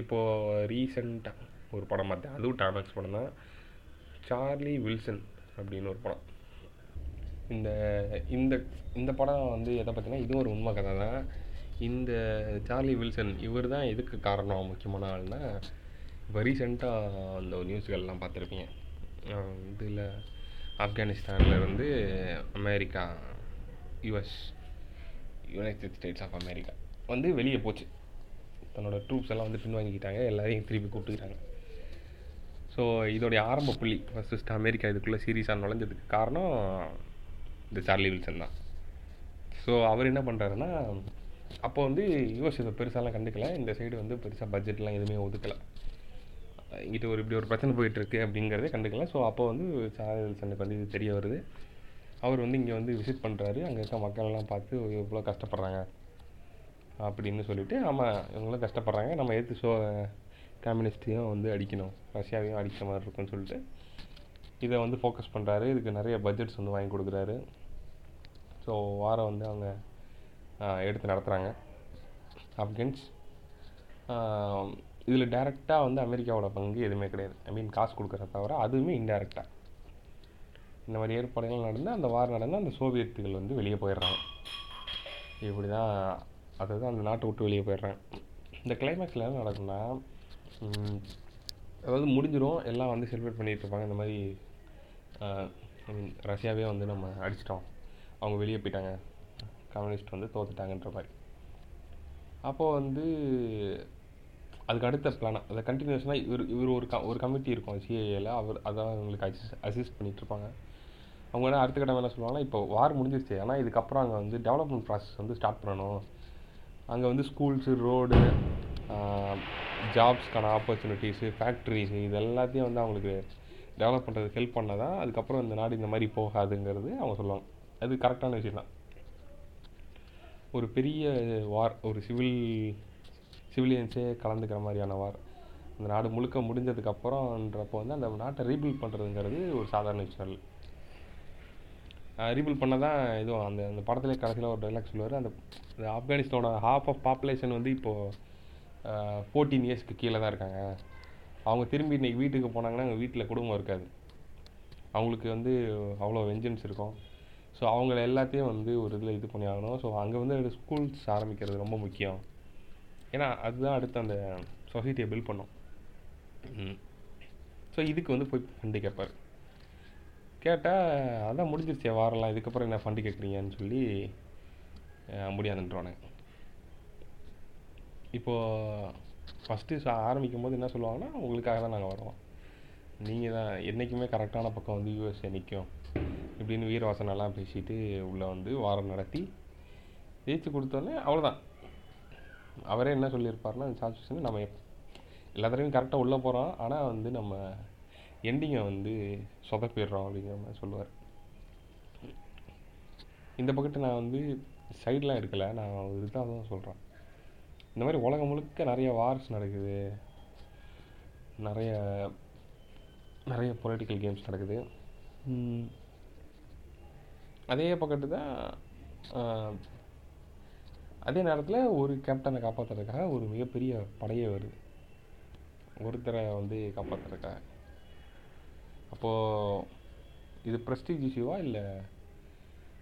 இப்போது ரீசெண்டாக ஒரு படம் பார்த்தேன். அதுவும் டாமேக்ஸ் படம் தான். சார்லி வில்சன் அப்படின்னு ஒரு படம். இந்த இந்த இந்த படம் வந்து எதை பார்த்தீங்கன்னா இதுவும் ஒரு உண்மை கதை தான். இந்த சார்லி வில்சன் இவர் தான் எதுக்கு காரணம் முக்கியமான ஆள்னா இப்போ ரீசெண்டாக அந்த நியூஸ்கள்லாம் பார்த்துருப்பீங்க. இதில் ஆப்கானிஸ்தானில் இருந்து America US United States of America வந்து வெளியே போச்சு. தன்னோட ட்ரூப்ஸ் எல்லாம் வந்து பின்வாங்கிக்கிட்டாங்க. எல்லாரையும் திருப்பி கூப்பிட்டுக்கிறாங்க. ஸோ இதோடைய ஆரம்ப புள்ளி ஃபஸ்ட் ஃபஸ்ட் அமெரிக்கா இதுக்குள்ளே சீரியஸாக நுழைஞ்சதுக்கு காரணம் இந்த சார்லி வில்சன் தான். ஸோ அவர் என்ன பண்ணுறாருன்னா அப்போ வந்து யூஎஸ் இதை பெருசாலாம் கண்டுக்கல. இந்த சைடு வந்து பெருசாக பட்ஜெட்லாம் எதுவுமே ஒதுக்கலை. இங்கிட்ட ஒரு இப்படி ஒரு பிரச்சனை போயிட்டுருக்கு அப்படிங்கிறதே கண்டுக்கல. ஸோ அப்போ வந்து சார்லி வில்சனுக்கு வந்து இது தெரிய வருது. அவர் வந்து இங்கே வந்து விசிட் பண்ணுறாரு அங்கே இருக்க மக்கள்லாம் பார்த்து இவ்வளோ கஷ்டப்படுறாங்க. அப்படின்னு சொல்லிட்டு ஆமாம் இவங்களாம் கஷ்டப்படுறாங்க. நம்ம எடுத்து சோ கம்யூனிஸ்ட்டையும் வந்து அடிக்கணும். ரஷ்யாவையும் அடிக்கிற மாதிரி இருக்கும்னு சொல்லிட்டு இதை வந்து ஃபோக்கஸ் பண்ணுறாரு இதுக்கு நிறைய பட்ஜெட்ஸ் வந்து வாங்கி கொடுக்குறாரு. ஸோ வாரம் வந்து அவங்க எடுத்து நடத்துகிறாங்க ஆப்கன்ஸ் இதில் டேரெக்டாக வந்து அமெரிக்காவோட பங்கு எதுவுமே கிடையாது. ஐ மீன் காசு கொடுக்குறத தவிர அதுவுமே இன்டேரக்டாக இந்த மாதிரி ஏற்பாடுகள் நடந்து அந்த வாரம் நடந்து அந்த சோவியத்துகள் வந்து வெளியே போயிடுறாங்க. இப்படி தான் அதாவது அந்த நாட்டை விட்டு வெளியே போயிடுறேன். இந்த கிளைமேக்ஸில் என்ன நடக்கும்னா அதாவது முடிஞ்சிடும் எல்லாம் வந்து செலிப்ரேட் பண்ணிட்டு இருப்பாங்க. இந்த மாதிரி ஐ மீன் ரஷ்யாவே வந்து நம்ம அடிச்சிட்டோம். அவங்க வெளியே போயிட்டாங்க. கம்யூனிஸ்ட் வந்து தோத்துட்டாங்கன்ற மாதிரி. அப்போது வந்து அதுக்கு அடுத்த பிளானாக அதை கண்டினியூஷனாக இவர் இவர் ஒரு க ஒரு கமிட்டி இருக்கும் சிஏஏல அவர் அதான் அவங்களுக்கு அசிஸ் அசிஸ்ட் பண்ணிகிட்ருப்பாங்க அவங்க என்ன அடுத்த கட்டம் என்ன சொல்லுவாங்கன்னா இப்போ வார் முடிஞ்சிருச்சு. ஆனால் இதுக்கப்புறம் அங்கே வந்து டெவலப்மெண்ட் ப்ராசஸ் வந்து ஸ்டார்ட் பண்ணணும். அங்கே வந்து ஸ்கூல்ஸு ரோடு ஜாப்ஸ்க்கான ஆப்பர்ச்சுனிட்டிஸு ஃபேக்ட்ரிஸு இது எல்லாத்தையும் வந்து அவங்களுக்கு டெவலப் பண்ணுறதுக்கு ஹெல்ப் பண்ணால் தான் அதுக்கப்புறம் இந்த நாடு இந்த மாதிரி போகாதுங்கிறது அவங்க சொல்லுவாங்க. அது கரெக்டான விஷயம் தான். ஒரு பெரிய வார் ஒரு சிவில் சிவிலியன்ஸே கலந்துக்கிற மாதிரியான வார் அந்த நாடு முழுக்க முடிஞ்சதுக்கப்புறம்ன்றப்போ வந்து அந்த நாட்டை ரீபில்ட் பண்ணுறதுங்கிறது ஒரு சாதாரண விஷயம் இல்லை ரீபில் பண்ண தான் இதுவும் அந்த அந்த படத்துல கடைசியில் ஒரு டைலாக் சொல்லுவார். அந்த ஆப்கானிஸ்தானோட ஹாஃப் ஆஃப் பாப்புலேஷன் வந்து இப்போது ஃபோர்டீன் இயர்ஸ்க்கு கீழே தான் இருக்காங்க. அவங்க திரும்பி இன்றைக்கி வீட்டுக்கு போனாங்கன்னா அவங்க வீட்டில் குடும்பம் இருக்காது. அவங்களுக்கு வந்து அவ்வளோ வெஞ்சன்ஸ் இருக்கும். ஸோ அவங்கள எல்லாத்தையும் வந்து ஒரு இதில் இது பண்ணி ஆகணும். ஸோ அங்கே வந்து ஸ்கூல்ஸ் ஆரம்பிக்கிறது ரொம்ப முக்கியம். ஏன்னா அதுதான் அடுத்து அந்த சொசைட்டியை பில்ட் பண்ணும். ஸோ இதுக்கு வந்து போய் ஃபண்டு கேட்பார் கேட்டால் அதான் முடிஞ்சிருச்சே வாரலாம் இதுக்கப்புறம் என்ன ஃபண்டு கேட்குறீங்கன்னு சொல்லி அஹ், இப்போது ஃபஸ்ட்டு ஆரம்பிக்கும் போது என்ன சொல்லுவாங்கன்னா உங்களுக்காக தான் நாங்கள் வரோம். நீங்கள் தான் என்றைக்குமே கரெக்டான பக்கம் வந்து யூஎஸ்ஏ நிற்கும் இப்படின்னு வீரவாசனெல்லாம் பேசிட்டு உள்ளே வந்து வாரம் நடத்தி ஜெயிச்சு கொடுத்தோன்னே அவ்வளோதான் அவரே என்ன சொல்லியிருப்பாருன்னா சார்ஜ் ஹுசேன் நம்ம எப்- எல்லா தடவையும் கரெக்டாக உள்ளே போகிறோம் ஆனால் வந்து நம்ம எண்டிங்கை வந்து சொதப்பிடுறோம் அப்படிங்கிற மாதிரி சொல்லுவார். இந்த பக்கத்து நான் வந்து சைட்லாம் இருக்கலை நான் இதுதான் தான் சொல்கிறேன் இந்த மாதிரி உலகம் முழுக்க நிறைய வார்ஸ் நடக்குது. நிறைய நிறைய பொலிட்டிக்கல் கேம்ஸ் நடக்குது. அதே பக்கத்து தான் அதே நேரத்தில் ஒரு கேப்டனை காப்பாற்றுறதுக்காக ஒரு மிகப்பெரிய படையே வருது. ஒருத்தரை வந்து காப்பாற்றுறதுக்காக அப்போது இது ப்ரெஸ்டீஜ் இஷ்யூவா இல்லை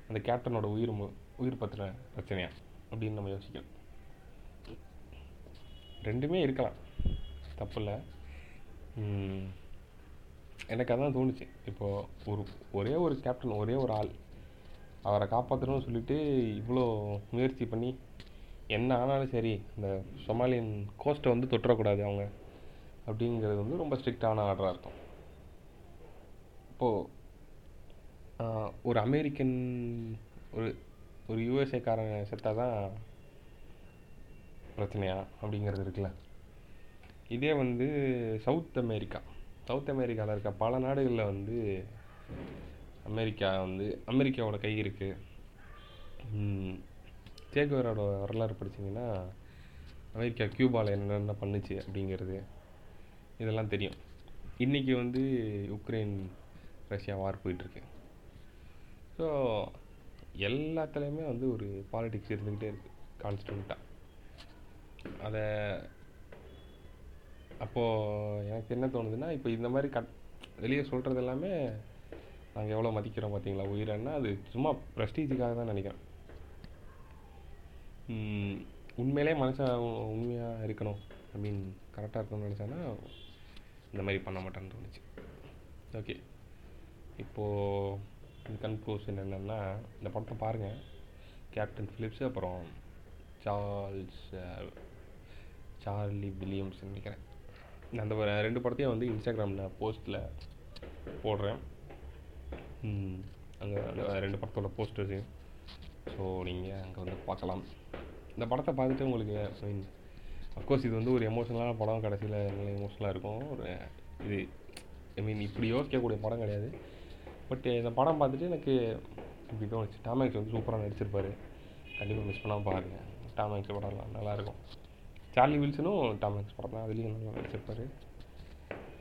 அந்த கேப்டனோட உயிர் மு- உயிர் பற்றின பிரச்சனையா? அப்படின்னு நம்ம யோசிக்கணும் ரெண்டுமே இருக்கலாம். தப்பு இல்லை எனக்கு அதான் தோணுச்சு. இப்போது ஒரு ஒரே ஒரு கேப்டன் ஒரே ஒரு ஆள் அவரை காப்பாற்றணும்னு சொல்லிட்டு இவ்வளோ முயற்சி பண்ணி என்ன ஆனாலும் சரி இந்த சொமாலியன் கோஸ்ட்டை வந்து தொட்டுறக்கூடாது அவங்க. அப்படிங்கிறது வந்து ரொம்ப ஸ்ட்ரிக்டான ஆர்டராக இருக்கும். இப்போது ஒரு அமெரிக்கன் ஒரு ஒரு யூஎஸ்ஏக்காரன் செத்தால் தான் பிரச்சனையா அப்படிங்கிறது இருக்குல்ல. இதே வந்து சவுத் அமெரிக்கா. சவுத் அமெரிக்காவில் இருக்க பல நாடுகளில் வந்து அமெரிக்கா வந்து அமெரிக்காவோட கை இருக்குது சேகுவரோட வரலாறு படிச்சிங்கன்னா அமெரிக்கா கியூபாவில் என்னென்ன பண்ணுச்சு அப்படிங்கிறது இதெல்லாம் தெரியும். இன்றைக்கி வந்து உக்ரைன் ரஷ்யா வார் போயிட்டுருக்கு. ஸோ எல்லாத்துலேயுமே வந்து ஒரு பாலிடிக்ஸ் இருந்துக்கிட்டே இருக்குது கான்ஸ்டண்ட்டாக அதை அப்போது எனக்கு என்ன தோணுதுன்னா இப்போ இந்த மாதிரி கட் வெளியே சொல்கிறது எல்லாமே நாங்கள் எவ்வளோ மதிக்கிறோம் பார்த்தீங்களா உயிரன்னா அது சும்மா ப்ரெஸ்டீஜுக்காக தான் நினைக்கிறேன். உண்மையிலே மனுஷன் உண்மையாக இருக்கணும் ஐ மீன் கரெக்டாக இருக்கணும்னு நினச்சானா இந்த மாதிரி பண்ண மாட்டேன்னு தோணுச்சு. ஓகே இப்போது கன்க்ளூஷன் என்னென்னா இந்த படத்தை பாருங்கள் கேப்டன் ஃபிலிப்ஸ் அப்புறம் சார்ல்ஸ் சார்லி வில்லியம்ஸ் நினைக்கிறேன். நான் அந்த ரெண்டு படத்தையும் வந்து இன்ஸ்டாகிராமில் போஸ்ட்டில் போடுறேன். அங்கே ரெண்டு படத்தோட போஸ்டர்ஸு ஸோ நீங்கள் அங்கே வந்து பார்க்கலாம். இந்த படத்தை பார்த்துட்டு உங்களுக்கு ஐ மீன் அஃப்கோர்ஸ் இது வந்து ஒரு எமோஷனலான படம். கடைசியில் எமோஷனலாக இருக்கும். ஒரு இது ஐ மீன் இப்படி யோசிக்கக்கூடிய படம் கிடையாது. பட் eh, இந்த படம் பார்த்துட்டு எனக்கு இப்படி தோணுச்சு. டாம் வந்து சூப்பராக நடிச்சிருப்பாரு. கண்டிப்பாக மிஸ் பண்ணாமல் பாருங்கள் டாம் படம்லாம் நல்லாயிருக்கும் சார்லி வில்சனும் டாம் படம் தான். அதுலேயும் நல்லா நடிச்சிருப்பாரு.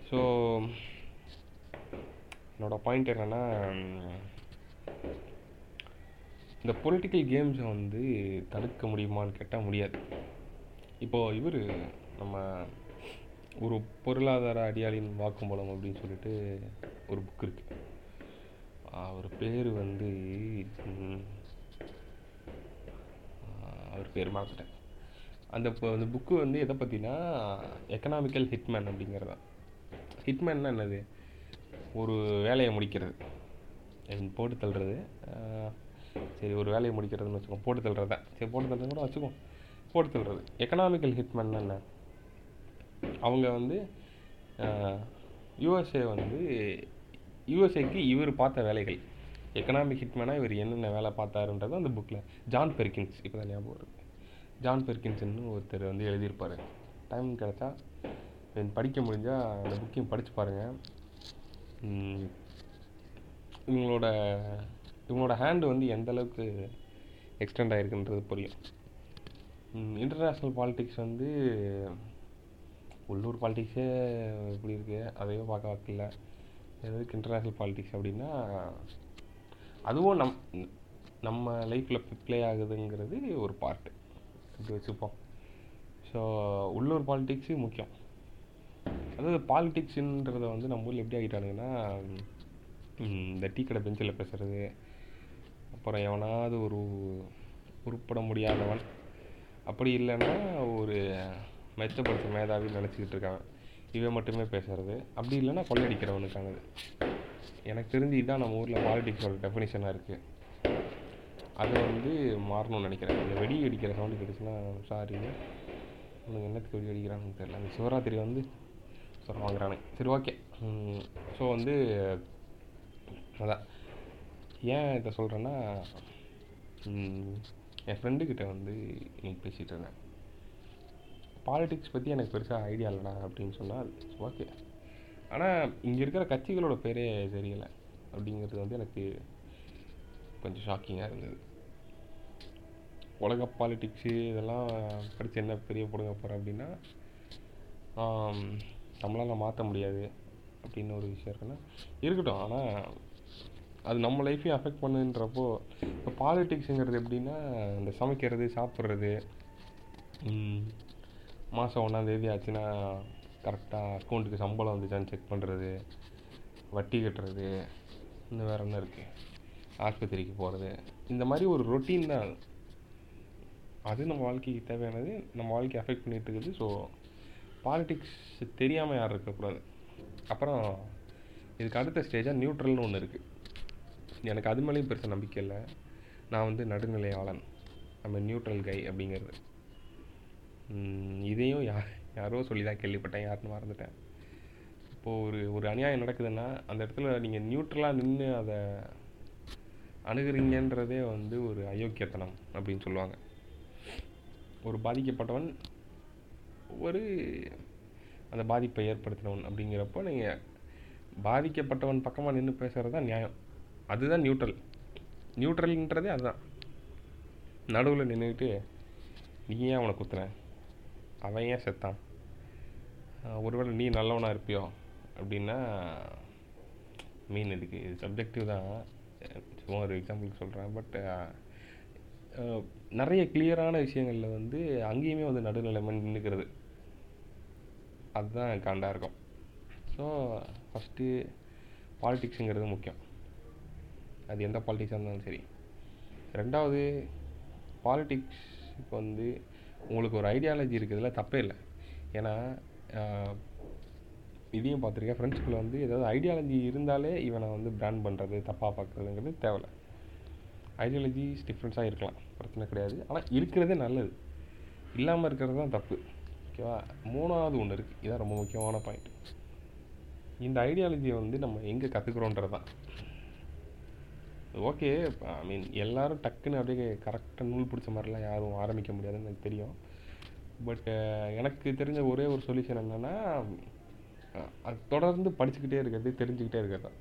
ஸோ என்னோட பாயிண்ட் என்னென்னா இந்த பொலிட்டிக்கல் கேம்ஸை வந்து தடுக்க முடியுமான்னு கேட்டால் முடியாது. இப்போது இவர் நம்ம ஒரு பொருளாதார அடியாளின் வாக்குமூலம் அப்படின்னு சொல்லிட்டு ஒரு புக் இருக்குது அவர் பேர் வந்து அவர் பேர் மறந்துட்டேன். அந்த அந்த புக்கு வந்து எதை பற்றினா எக்கனாமிக்கல் ஹிட்மேன் அப்படிங்கிறதா ஹிட்மேன்னா என்னது? ஒரு வேலையை முடிக்கிறது. போட்டு தள்ளுறது. சரி ஒரு வேலையை முடிக்கிறதுன்னு வச்சுக்கோ போட்டு தள்ளுறது தான் சரி போட்டு தள்ளுறது கூட வச்சுக்கோ போட்டு தள்ளுறது. எக்கனாமிக்கல் ஹிட்மேன் என்ன? அவங்க வந்து யூஎஸ்ஏ வந்து யூஎஸ்ஏக்கு இவர் பார்த்த வேலைகள். எக்கனாமிக் ஹிட்மேனாக இவர் என்னென்ன வேலை பார்த்தாருன்றது அந்த புக்கில் ஜான் பெர்கின்ஸ் இப்போ தான் ஞாபகம் இருக்குது ஜான் பெர்கின்ஸ்னு ஒருத்தர் வந்து எழுதியிருப்பார். டைம் கிடைச்சா படிக்க முடிஞ்சால் அந்த புக்கையும் படித்து பாருங்கள் இவங்களோட இவங்களோட ஹேண்டு வந்து எந்த அளவுக்கு எக்ஸ்டெண்ட் ஆகிருக்குன்றது புரியும் இன்டர்நேஷ்னல் பாலிட்டிக்ஸ் வந்து உள்ளூர் பாலிட்டிக்ஸே இப்படி இருக்குது அதையும் பார்க்க வைக்கல எதுக்கு இன்டர்நேஷ்னல் பாலிடிக்ஸ் அப்படின்னா அதுவும் நம் நம்ம லைஃப்பில் ப்ளே ஆகுதுங்கிறது ஒரு பார்ட்டு இப்படி வச்சுப்போம். ஸோ உள்ளூர் பாலிட்டிக்ஸு முக்கியம். அதாவது பாலிட்டிக்ஸுன்றத வந்து நம்ம ஊரில் எப்படி ஆகிட்டானுங்கன்னா இந்த டீ கடை பெஞ்சில் பேசுகிறது அப்புறம் எவனாவது ஒரு உருப்பட முடியாதவன். அப்படி இல்லைன்னா ஒரு மெச்சப்படுத்த மேதாவின்னு நினச்சிக்கிட்டு இருக்கான். இவன் மட்டுமே பேசுறது. அப்படி இல்லைன்னா கொள்ளையடிக்கிறவனுக்கானது எனக்கு தெரிஞ்சு இதுதான் நம்ம ஊரில் பாலிடிக்ஸோட டெஃபினிஷனாக இருக்குது அதை வந்து மாறணும்னு நினைக்கிறேன். இந்த வெடி அடிக்கிற சவுண்டு கிடைச்சுன்னா சாரி உனக்கு என்னத்துக்கு வெடி அடிக்கிறான்னு தெரியல. அந்த சிவராத்திரி வந்து சொல்ல வாங்குறானே. சரி ஓகே ஸோ வந்து அதான். ஏன் இதை சொல்கிறேன்னா என் ஃப்ரெண்டுக்கிட்ட வந்து இன்னைக்கு பேசிகிட்டு இருந்தேன். பாலிடிக்ஸ் பற்றி எனக்கு பெருசாக ஐடியா இல்லைண்ணா அப்படின்னு சொன்னால் ஓகே ஆனால் இங்கே இருக்கிற கட்சிகளோட பேரே தெரியலை அப்படிங்கிறது வந்து எனக்கு கொஞ்சம் ஷாக்கிங்காக இருந்தது. உலக பாலிடிக்ஸு இதெல்லாம் படித்து என்ன பெரிய போடுங்க போகிறேன் அப்படின்னா நம்மளால் மாற்ற முடியாது அப்படின்னு ஒரு விஷயம் இருக்குன்னா இருக்கட்டும். ஆனால் அது நம்ம லைஃப்பையும் அஃபெக்ட் பண்ணுன்றப்போ இப்போ பாலிடிக்ஸுங்கிறது எப்படின்னா இந்த சமைக்கிறது சாப்பிட்றது மாதம் ஒன்றாந்தேதி ஆச்சுன்னா கரெக்டாக அக்கௌண்ட்டுக்கு சம்பளம் வந்துச்சான்னு செக் பண்ணுறது வட்டி கட்டுறது இன்னும் வேறு என்ன இருக்குது ஆஸ்பத்திரிக்கு போகிறது இந்த மாதிரி ஒரு ரொட்டீன் தான். அது. நம்ம வாழ்க்கைக்கு தேவையானது. நம்ம வாழ்க்கையை அஃபெக்ட் பண்ணிகிட்டு இருக்குது. ஸோ பாலிட்டிக்ஸ் தெரியாமல் யாரும் இருக்கக்கூடாது. அப்புறம் இதுக்கு அடுத்த ஸ்டேஜாக நியூட்ரல்னு ஒன்று இருக்குது எனக்கு அது மேலேயும் பெருசாக நம்பிக்கை இல்லை. நான் வந்து நடுநிலையாளன். நம்ம நியூட்ரல் கை அப்படிங்கிறது. இதையும் யா யாரோ சொல்லி தான் கேள்விப்பட்டேன் யாருன்னு மறந்துட்டேன். இப்போது ஒரு ஒரு அநியாயம் நடக்குதுன்னா அந்த இடத்துல நீங்கள் நியூட்ரலாக நின்று அதை அணுகிறீங்கன்றதே வந்து ஒரு அயோக்கியத்தனம் அப்படின்னு சொல்லுவாங்க. ஒரு பாதிக்கப்பட்டவன் ஒரு அந்த பாதிப்பை ஏற்படுத்தினவன் அப்படிங்கிறப்போ நீங்கள் பாதிக்கப்பட்டவன் பக்கமாக நின்று பேசுகிறது தான் நியாயம். அதுதான் நியூட்ரல் நியூட்ரல்ன்றதே அதுதான். நடுவில் நின்றுக்கிட்டு நீ ஏன் அவனை குத்துறேன் அவன் ஏன் செத்தான்? ஒருவேளை நீ நல்லவனாக இருப்பியோ அப்படின்னா மீன் இதுக்கு. இது சப்ஜெக்டிவ் தான். சும்மா ஒரு எக்ஸாம்பிளுக்கு சொல்கிறேன் பட் நிறைய கிளியரான விஷயங்களில் வந்து அங்கேயுமே வந்து நடுநிலைமை நின்றுக்கிறது அதுதான் காண்டாக இருக்கும். ஸோ ஃபஸ்ட்டு பாலிட்டிக்ஸுங்கிறது முக்கியம். அது எந்த பாலிட்டிக்ஸாக இருந்தாலும் சரி. ரெண்டாவது பாலிட்டிக்ஸ் இப்போ வந்து உங்களுக்கு ஒரு ஐடியாலஜி இருக்கிறதுல தப்பே இல்லை. ஏன்னா இதையும் பார்த்துருக்கேன். ஃப்ரெண்ட்ஸ்குள்ளே வந்து ஏதாவது ஐடியாலஜி இருந்தாலே இவனை வந்து பிராண்ட் பண்ணுறது தப்பாக பார்க்குறதுங்கிறது தேவையில்ல ஐடியாலஜிஸ் டிஃப்ரென்ஸாக இருக்கலாம். பிரச்சனை கிடையாது. ஆனால் இருக்கிறதே நல்லது. இல்லாமல் இருக்கிறது தான் தப்பு. ஓகேவா மூணாவது ஒன்று இருக்குது இதான் ரொம்ப முக்கியமான பாயிண்ட் இந்த ஐடியாலஜியை வந்து நம்ம எங்கே கற்றுக்குறோன்றது தான் ஓகே ஐ மீன் எல்லாரும் டக்குன்னு அப்படியே கரெக்டாக நூல் பிடிச்ச மாதிரிலாம் யாரும் ஆரம்பிக்க முடியாதுன்னு எனக்கு தெரியும். பட் எனக்கு தெரிஞ்ச ஒரே ஒரு சொல்யூஷன் என்னென்னா அது தொடர்ந்து படிச்சுக்கிட்டே இருக்கிறது தெரிஞ்சுக்கிட்டே இருக்கிறது. தான்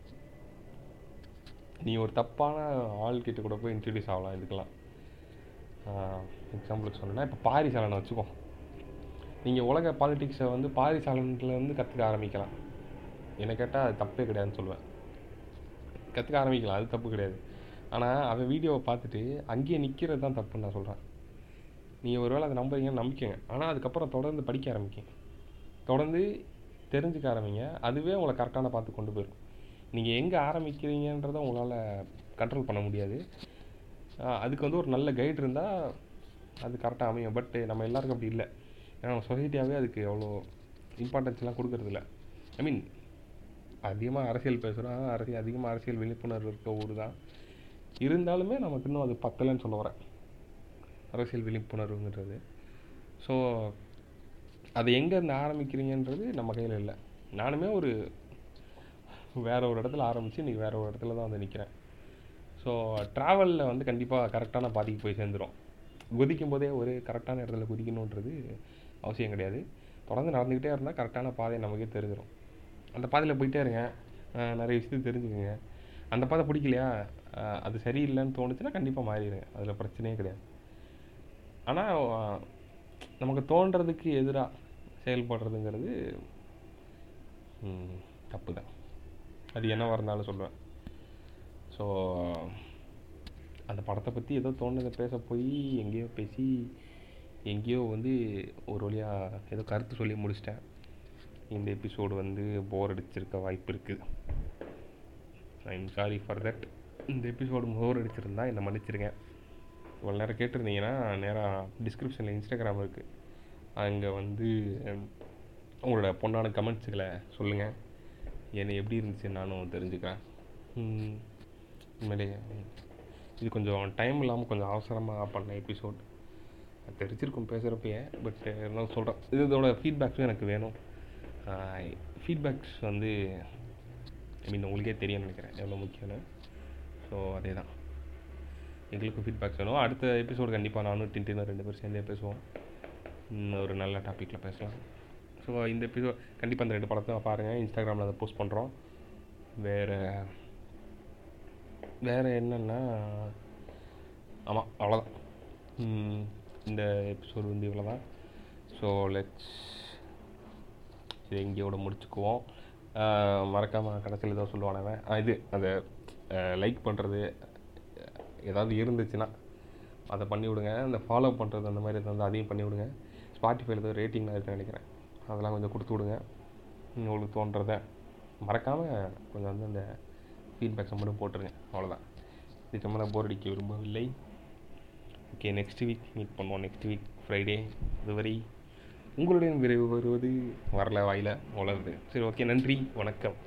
நீ ஒரு தப்பான ஆள் கிட்ட கூட போய் இன்ட்ரடியூஸ் ஆகலாம் இதுக்கெல்லாம். எக்ஸாம்பிளுக்கு சொன்னேன்னா இப்போ பாரிசாலனை வச்சுக்கோ. நீங்கள் உலக பாலிட்டிக்ஸை வந்து பாரிசாலன்லேருந்து கற்றுக்க ஆரம்பிக்கலாம். என்னை கேட்டால் அது தப்பே கிடையாதுன்னு சொல்லுவேன். கற்றுக்க ஆரம்பிக்கலாம். அது தப்பு கிடையாது. ஆனால் அவன் வீடியோவை பார்த்துட்டு அங்கேயே நிற்கிறது தான் தப்புன்னு நான் சொல்கிறேன் நீங்கள் ஒருவேளை அதை நம்புறீங்கன்னு நம்பிக்கங்க. ஆனால் அதுக்கப்புறம் தொடர்ந்து படிக்க ஆரம்பிக்கும் தொடர்ந்து தெரிஞ்சுக்க ஆரம்பிங்க. அதுவே உங்களை கரெக்டான பார்த்து கொண்டு போயிடும். நீங்கள் எங்கே ஆரம்பிக்கிறீங்கன்றதை உங்களால் கண்ட்ரோல் பண்ண முடியாது. அதுக்கு வந்து ஒரு நல்ல கைடு இருந்தால் அது கரெக்டாக அமையும். பட் நம்ம எல்லாருக்கும் அப்படி இல்லை. ஏன்னா நம்ம சொசைட்டியாகவே அதுக்கு அவ்வளோ இம்பார்ட்டன்ஸ்லாம் கொடுக்கறதில்ல. ஐ மீன் அதிகமாக அரசியல் பேசுகிறோம் அரசியல் அதிகமாக அரசியல் விழிப்புணர்வு இருக்க ஊர் தான். இருந்தாலுமே நமக்கு இன்னும் அது பத்தலைன்னு சொல்ல வரேன். அரசியல் விழிப்புணர்வுங்கிறது. ஸோ அது எங்கேருந்து ஆரம்பிக்கிறீங்கன்றது நம்ம கையில் இல்லை. நானுமே ஒரு வேற ஒரு இடத்துல ஆரம்பித்து இன்றைக்கி வேற ஒரு இடத்துல தான் வந்து நிற்கிறேன் ஸோ ட்ராவலில் வந்து கண்டிப்பாக கரெக்டான பாதைக்கு போய் சேர்ந்துரும். குதிக்கும் போதே ஒரு கரெக்டான இடத்துல குதிக்கணுன்றது அவசியம் கிடையாது. தொடர்ந்து நடந்துக்கிட்டே இருந்தால் கரெக்டான பாதை நமக்கே தெரிஞ்சிடும் அந்த பாதையில் போயிட்டே இருங்க நிறைய விஷயத்தை தெரிஞ்சுக்கங்க. அந்த பாதை பிடிக்கலையா? அது சரியில்லைன்னு தோணுச்சுன்னா கண்டிப்பாக மாறிடுங்க. அதில் பிரச்சனையே கிடையாது. ஆனால் நமக்கு தோன்றதுக்கு எதிராக செயல்படுறதுங்கிறது தப்பு தான் அது என்னவாக இருந்தாலும் சொல்லுவேன் ஸோ அந்த படத்தை பற்றி ஏதோ தோணுதை பேச போய் எங்கேயோ பேசி எங்கேயோ வந்து ஒரு வழியாக ஏதோ கருத்து சொல்லி முடிச்சிட்டேன். இந்த எபிசோடு வந்து போர் அடிச்சிருக்க வாய்ப்பு இருக்குது I am sorry for that இந்த எபிசோடு போர் அடிச்சிருந்தா என்னை மன்னிச்சிருங்க. இவ்வளோ நேரம் கேட்டிருந்தீங்கன்னா நேராக டிஸ்கிரிப்ஷனில் இன்ஸ்டாகிராம் இருக்குது அங்கே வந்து உங்களோட பொண்ணான கமெண்ட்ஸுகளை சொல்லுங்கள் என்னை எப்படி இருந்துச்சு நானும் தெரிஞ்சுக்கிறேன். ம், உண்மையிலேயே இது கொஞ்சம் டைம் இல்லாமல் கொஞ்சம் அவசரமாக பண்ண எபிசோட் தெரிஞ்சிருக்கும் பேசுகிறப்பயே பட் இருந்தாலும் சொல்கிறேன் இதோட ஃபீட்பேக்ஸும் எனக்கு வேணும். ஃபீட்பேக்ஸ் வந்து ஐ மீன் உங்களுக்கே தெரியும்னு நினைக்கிறேன். எவ்வளோ முக்கியம்னு. ஸோ அதே தான் எங்களுக்கும் ஃபீட்பேக்ஸ் வேணும். அடுத்த எபிசோடு கண்டிப்பாக நானும் டின்டினும் ரெண்டு பேரும் சேர்ந்தே பேசுவோம். ஒரு நல்ல டாப்பிக்கில் பேசலாம். ஸோ இந்த எபிசோட் கண்டிப்பாக இந்த ரெண்டு படத்தை பாருங்கள் இன்ஸ்டாகிராமில் அதை போஸ்ட் பண்ணுறோம் வேறு வேறு என்னென்னா ஆமாம் அவ்வளோதான் இந்த எபிசோடு வந்து இவ்வளோ தான் ஸோ லெட்ஸ் இதை இங்கேயோட முடிச்சுக்குவோம். மறக்காமல் கடைசியில் ஏதோ சொல்லுவானவன் இது அந்த லைக் பண்ணுறது ஏதாவது இருந்துச்சுன்னா அதை பண்ணி விடுங்க. அந்த ஃபாலோ பண்ணுறது அந்த மாதிரி வந்து அதையும் பண்ணி விடுங்க. ஸ்பாட்டிஃபைல ஏதோ ரேட்டிங்லாம் இருக்குன்னு நினைக்கிறேன். அதெல்லாம் கொஞ்சம் கொடுத்து விடுங்க. உங்களுக்கு தோன்றதை மறக்காமல் கொஞ்சம் வந்து அந்த ஃபீட்பேக்ஸை மட்டும் போட்டுருங்க. அவ்வளோதான் இதுக்கு மேலே போர் அடிக்க விரும்பவில்லை. ஓகே நெக்ஸ்ட் வீக் மீட் பண்ணுவோம். நெக்ஸ்ட் வீக் ஃப்ரைடே இதுவரை உங்களுடைய விரைவு வருவது வரல வாயில. வளருது சரி ஓகே. நன்றி. வணக்கம்.